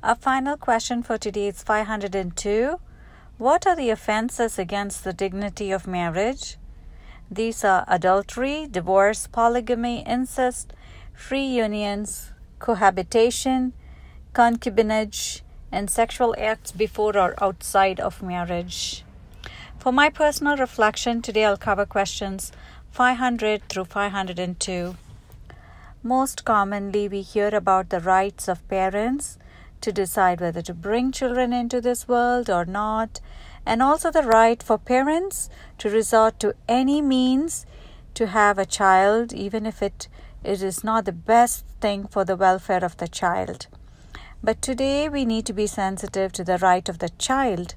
Our final question for today is 502. What are the offenses against the dignity of marriage? These are adultery, divorce, polygamy, incest, free unions, cohabitation, concubinage, and sexual acts before or outside of marriage. For my personal reflection, today I'll cover questions 500 through 502. Most commonly, we hear about the rights of parents to decide whether to bring children into this world or not, and also the right for parents to resort to any means to have a child, even if it, it is not the best thing for the welfare of the child. But today we need to be sensitive to the right of the child,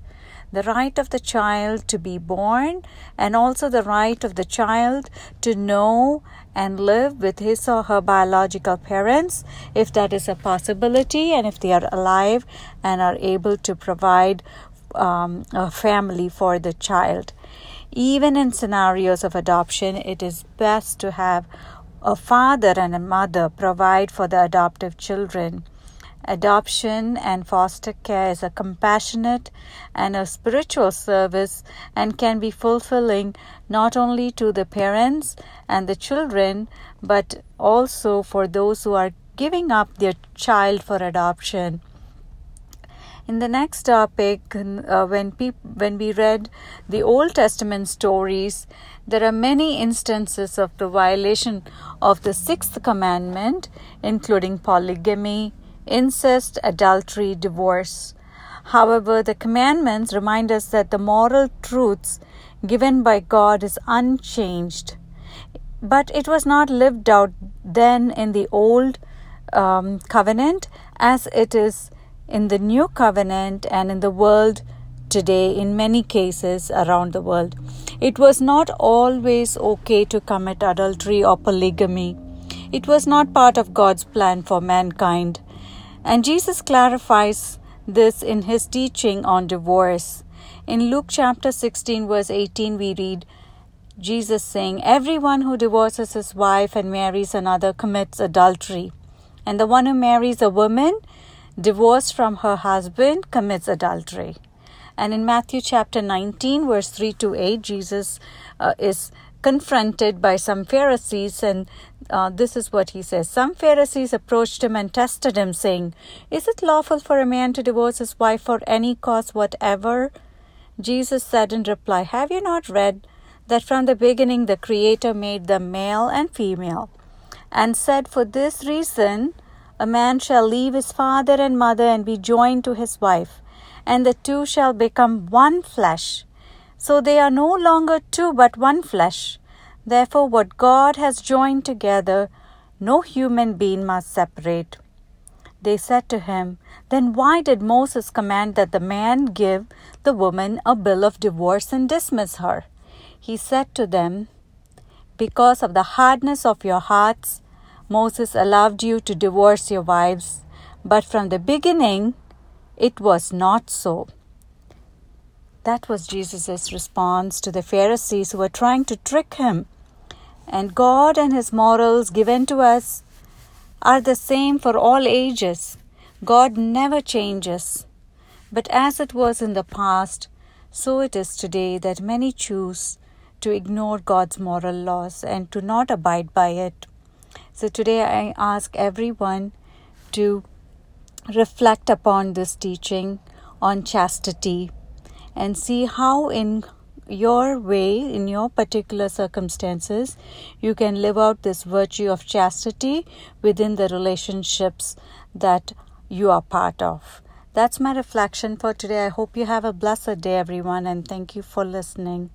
the right of the child to be born, and also the right of the child to know and live with his or her biological parents if that is a possibility and if they are alive and are able to provide um, a family for the child. Even in scenarios of adoption, it is best to have a father and a mother provide for the adoptive children. Adoption and foster care is a compassionate and a spiritual service and can be fulfilling not only to the parents and the children but also for those who are giving up their child for adoption. In the next topic, uh, when peop- when we read the Old Testament stories, there are many instances of the violation of the sixth commandment, including polygamy, incest, adultery, divorce. However, the commandments remind us that the moral truths given by God is unchanged. But it was not lived out then in the old um, covenant as it is in the new covenant and in the world today, in many cases around the world. It was not always okay to commit adultery or polygamy. It was not part of God's plan for mankind. And Jesus clarifies this in his teaching on divorce. In Luke chapter 16, verse 18, we read Jesus saying, Everyone who divorces his wife and marries another commits adultery. And the one who marries a woman divorced from her husband commits adultery. And in Matthew chapter 19, verse 3 to 8, Jesus uh, is confronted by some Pharisees, and uh, this is what he says. Some Pharisees approached him and tested him, saying, Is it lawful for a man to divorce his wife for any cause whatever? Jesus said in reply, Have you not read that from the beginning the Creator made them male and female, and said, For this reason a man shall leave his father and mother and be joined to his wife, and the two shall become one flesh. So they are no longer two but one flesh. Therefore, what God has joined together, no human being must separate. They said to him, Then why did Moses command that the man give the woman a bill of divorce and dismiss her? He said to them, Because of the hardness of your hearts, Moses allowed you to divorce your wives, but from the beginning it was not so. That was Jesus' response to the Pharisees who were trying to trick him. And God and His morals given to us are the same for all ages. God never changes. But as it was in the past, so it is today that many choose to ignore God's moral laws and to not abide by it. So today I ask everyone to reflect upon this teaching on chastity and see how in your way in your particular circumstances you can live out this virtue of chastity within the relationships that you are part of. That's my reflection for today. I hope you have a blessed day everyone and thank you for listening